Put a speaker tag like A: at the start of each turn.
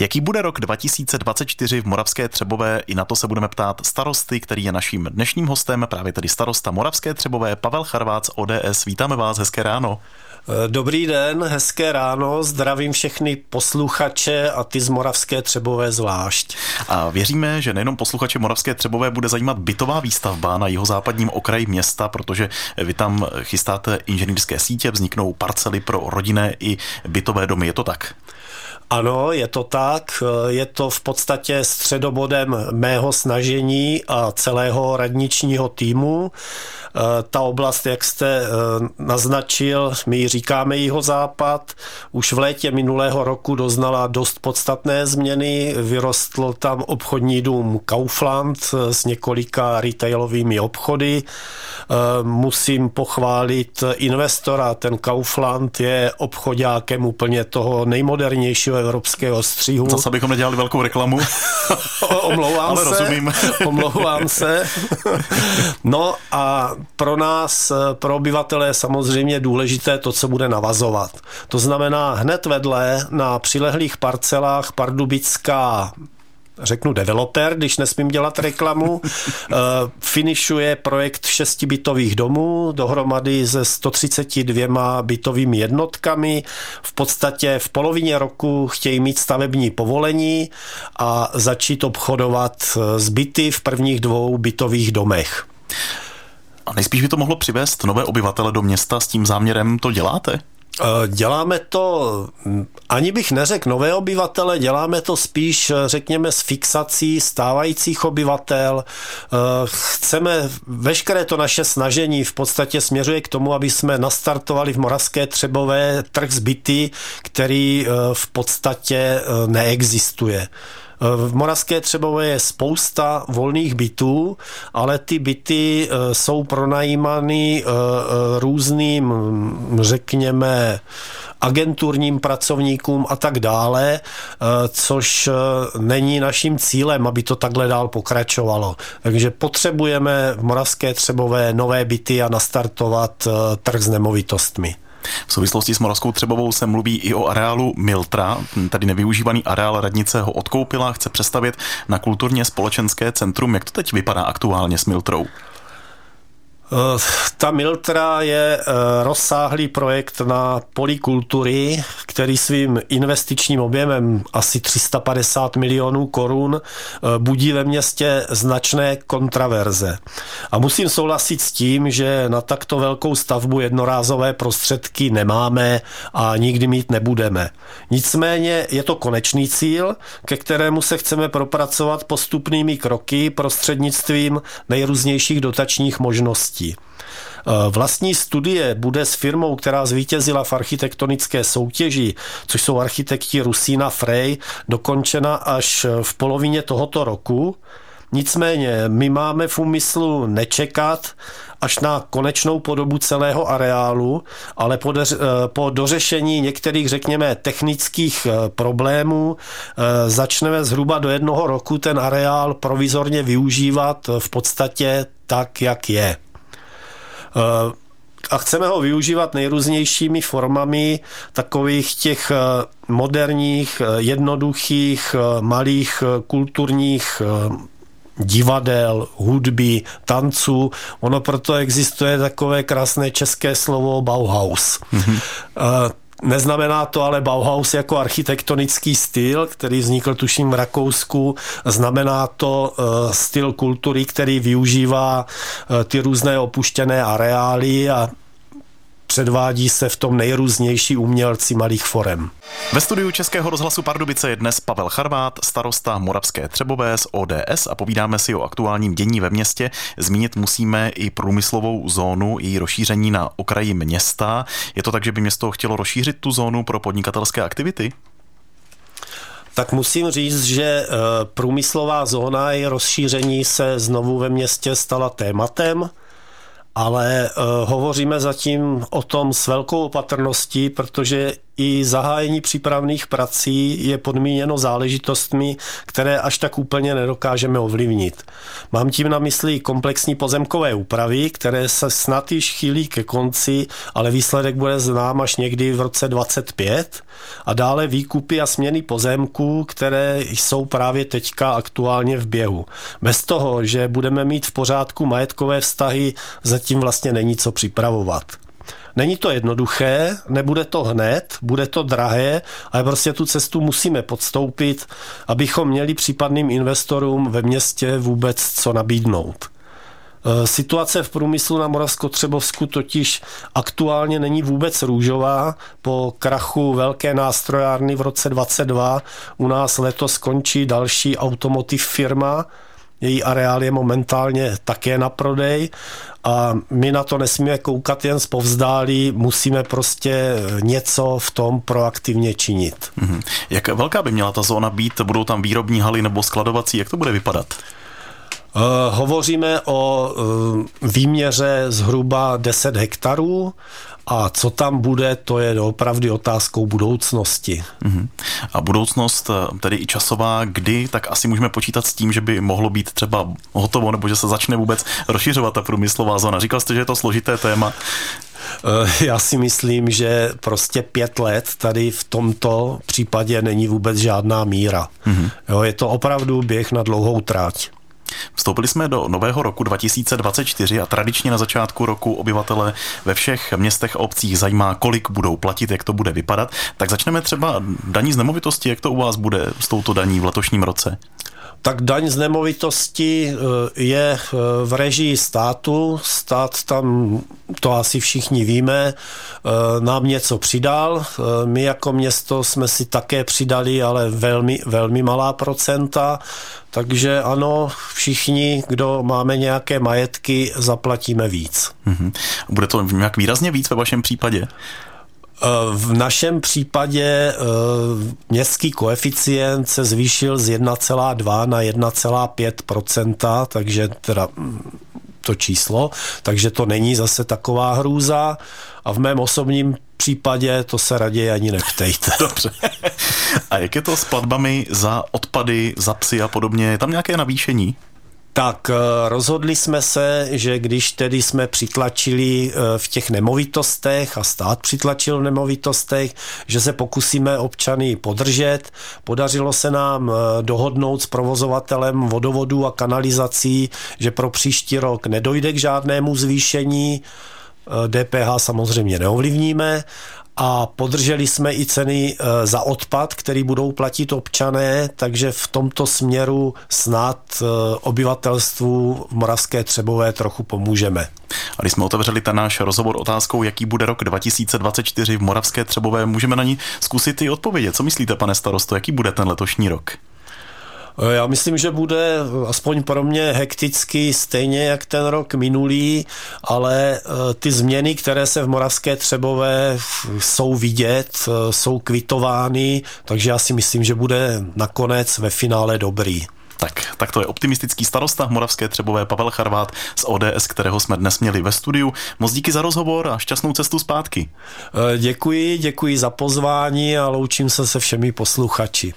A: Jaký bude rok 2024 v Moravské Třebové? I na to se budeme ptát starosty, který je naším dnešním hostem, právě tedy starosta Moravské Třebové, Pavel Charvác, ODS. Vítáme vás, hezké ráno.
B: Dobrý den, hezké ráno, zdravím všechny posluchače a ty z Moravské Třebové zvlášť.
A: A věříme, že nejenom posluchače Moravské Třebové bude zajímat bytová výstavba na jeho západním okraji města, protože vy tam chystáte inženýrské sítě, vzniknou parcely pro rodinné i bytové domy, je to tak?
B: Ano, je to tak. Je to v podstatě středobodem mého snažení a celého radničního týmu. Ta oblast, jak jste eh, naznačil, my říkáme jeho západ, už v létě minulého roku doznala dost podstatné změny. Vyrostl tam obchodní dům Kaufland s několika retailovými obchody. Eh, musím pochválit investora. Ten Kaufland je obchodákem úplně toho nejmodernějšího evropského střihu.
A: Zase bychom nedělali velkou reklamu.
B: Omlouvám
A: Ale
B: se.
A: rozumím.
B: Omlouvám se. No a pro nás, pro obyvatele je samozřejmě důležité to, co bude navazovat. To znamená hned vedle na přilehlých parcelách Pardubická řeknu developer, když nesmím dělat reklamu, eh, finišuje projekt šesti bytových domů, dohromady se 132 bytovými jednotkami. V podstatě v polovině roku chtějí mít stavební povolení a začít obchodovat z byty v prvních dvou bytových domech.
A: A nejspíš by to mohlo přivést nové obyvatele do města, s tím záměrem to děláte?
B: Eh, děláme to, ani bych neřekl nové obyvatele, děláme to spíš, řekněme, s fixací stávajících obyvatel. Eh, chceme, veškeré to naše snažení v podstatě směřuje k tomu, aby jsme nastartovali v Moravské Třebové trh zbyty, který eh, v podstatě neexistuje. V Moravské Třebové je spousta volných bytů, ale ty byty eh, jsou pronajímány eh, eh, různým, řekněme, agenturním pracovníkům a tak dále, což není naším cílem, aby to takhle dál pokračovalo. Takže potřebujeme v Moravské Třebové nové byty a nastartovat trh s nemovitostmi.
A: V souvislosti s Moravskou Třebovou se mluví i o areálu Miltra. Tady nevyužívaný areál radnice ho odkoupila, chce přestavět na kulturně společenské centrum. Jak to teď vypadá aktuálně s Miltrou?
B: Eh, ta Miltra je eh, rozsáhlý projekt na polikultury, který svým investičním objemem asi 350 milionů korun eh, budí ve městě značné kontraverze. A musím souhlasit s tím, že na takto velkou stavbu jednorázové prostředky nemáme a nikdy mít nebudeme. Nicméně je to konečný cíl, ke kterému se chceme propracovat postupnými kroky prostřednictvím nejrůznějších dotačních možností možností. Eh, vlastní studie bude s firmou, která zvítězila v architektonické soutěži, což jsou architekti Rusína Frey, dokončena až v polovině tohoto roku. Nicméně my máme v úmyslu nečekat až na konečnou podobu celého areálu, ale po, deř, eh, po dořešení některých, řekněme, technických eh, problémů začneme zhruba do jednoho roku ten areál provizorně využívat v podstatě tak, jak je. Eh, a chceme ho využívat nejrůznějšími formami takových těch eh, moderních, eh, jednoduchých, malých kulturních divadel, hudby, tanců. Ono proto existuje takové krásné české slovo Bauhaus. Mm-hmm. Neznamená to ale Bauhaus jako architektonický styl, který vznikl tuším v Rakousku. Znamená to uh, styl kultury, který využívá uh, ty různé opuštěné areály a předvádí se v tom nejrůznější umělci malých forem.
A: Ve studiu Českého rozhlasu Pardubice je dnes Pavel Charvát, starosta Moravské Třebové z ODS a povídáme si o aktuálním dění ve městě. Zmínit musíme i průmyslovou zónu, její rozšíření na okraji města. Je to tak, že by město chtělo rozšířit tu zónu pro podnikatelské aktivity?
B: Tak musím říct, že eh, průmyslová zóna i rozšíření se znovu ve městě stala tématem ale uh, hovoříme zatím o tom s velkou opatrností, protože i zahájení přípravných prací je podmíněno záležitostmi, které až tak úplně nedokážeme ovlivnit. Mám tím na mysli komplexní pozemkové úpravy, které se snad již chýlí ke konci, ale výsledek bude znám až někdy v roce 25 a dále výkupy a směny pozemků, které jsou právě teďka aktuálně v běhu. Bez toho, že budeme mít v pořádku majetkové vztahy, zatím vlastně není co připravovat. Není to jednoduché, nebude to hned, bude to drahé, ale prostě tu cestu musíme podstoupit, abychom měli případným investorům ve městě vůbec co nabídnout. E, situace v průmyslu na Moravsko-Třebovsku totiž aktuálně není vůbec růžová. Po krachu velké nástrojárny v roce 22 u nás letos skončí další automotiv firma, její areál je momentálně také na prodej a my na to nesmíme koukat jen zpovzdálí, musíme prostě něco v tom proaktivně činit.
A: Mm-hmm. Jak velká by měla ta zóna být? Budou tam výrobní haly nebo skladovací? Jak to bude vypadat?
B: Uh, hovoříme o uh, výměře zhruba 10 hektarů a co tam bude, to je opravdu otázkou budoucnosti. Uh-huh.
A: A budoucnost, eh, tedy i časová, kdy, tak asi můžeme počítat s tím, že by mohlo být třeba hotovo, nebo že se začne vůbec rozšiřovat ta průmyslová zóna. Říkal jste, že je to složité téma.
B: Já si myslím, že prostě pět let tady v tomto případě není vůbec žádná míra. Mm-hmm. Jo, je to opravdu běh na dlouhou tráť.
A: Vstoupili jsme do nového roku 2024 a tradičně na začátku roku obyvatele ve všech městech a obcích zajímá, kolik budou platit, jak to bude vypadat. Tak začneme třeba daní z nemovitosti, jak to u vás bude s touto daní v letošním roce?
B: Tak daň z nemovitosti eh, je eh, v režii státu. Stát tam, to asi všichni víme, eh, nám něco přidal. My jako město jsme si také přidali, ale velmi, velmi malá procenta. Takže ano, všichni, kdo máme nějaké majetky, zaplatíme víc.
A: Mm-hmm. Bude to nějak výrazně víc ve vašem případě?
B: Eh, v našem případě eh, městský koeficient se zvýšil z 1,2 na 1,5% takže teda mm, to číslo, takže to není zase taková hrůza a v mém osobním případě to se raději ani neptejte.
A: Dobře. A jak je to s platbami za odpady, za psy a podobně? Je tam nějaké navýšení?
B: Tak eh, rozhodli jsme se, že když tedy jsme přitlačili eh, v těch nemovitostech a stát přitlačil v nemovitostech, že se pokusíme občany podržet. Podařilo se nám eh, dohodnout s provozovatelem vodovodů a kanalizací, že pro příští rok nedojde k žádnému zvýšení. DPH samozřejmě neovlivníme a podrželi jsme i ceny e, za odpad, který budou platit občané, takže v tomto směru snad e, obyvatelstvu v Moravské Třebové trochu pomůžeme.
A: A když jsme otevřeli ten náš rozhovor otázkou, jaký bude rok 2024 v Moravské Třebové, můžeme na ní zkusit i odpovědět. Co myslíte, pane starosto, jaký bude ten letošní rok?
B: Eh, já myslím, že bude aspoň pro mě hekticky stejně jak ten rok minulý, ale eh, ty změny, které se v Moravské Třebové jsou vidět, eh, jsou kvitovány, takže já si myslím, že bude nakonec ve finále dobrý.
A: Tak, tak to je optimistický starosta Moravské Třebové Pavel Charvát z ODS, kterého jsme dnes měli ve studiu. Moc díky za rozhovor a šťastnou cestu zpátky.
B: Děkuji, děkuji za pozvání a loučím se se všemi posluchači.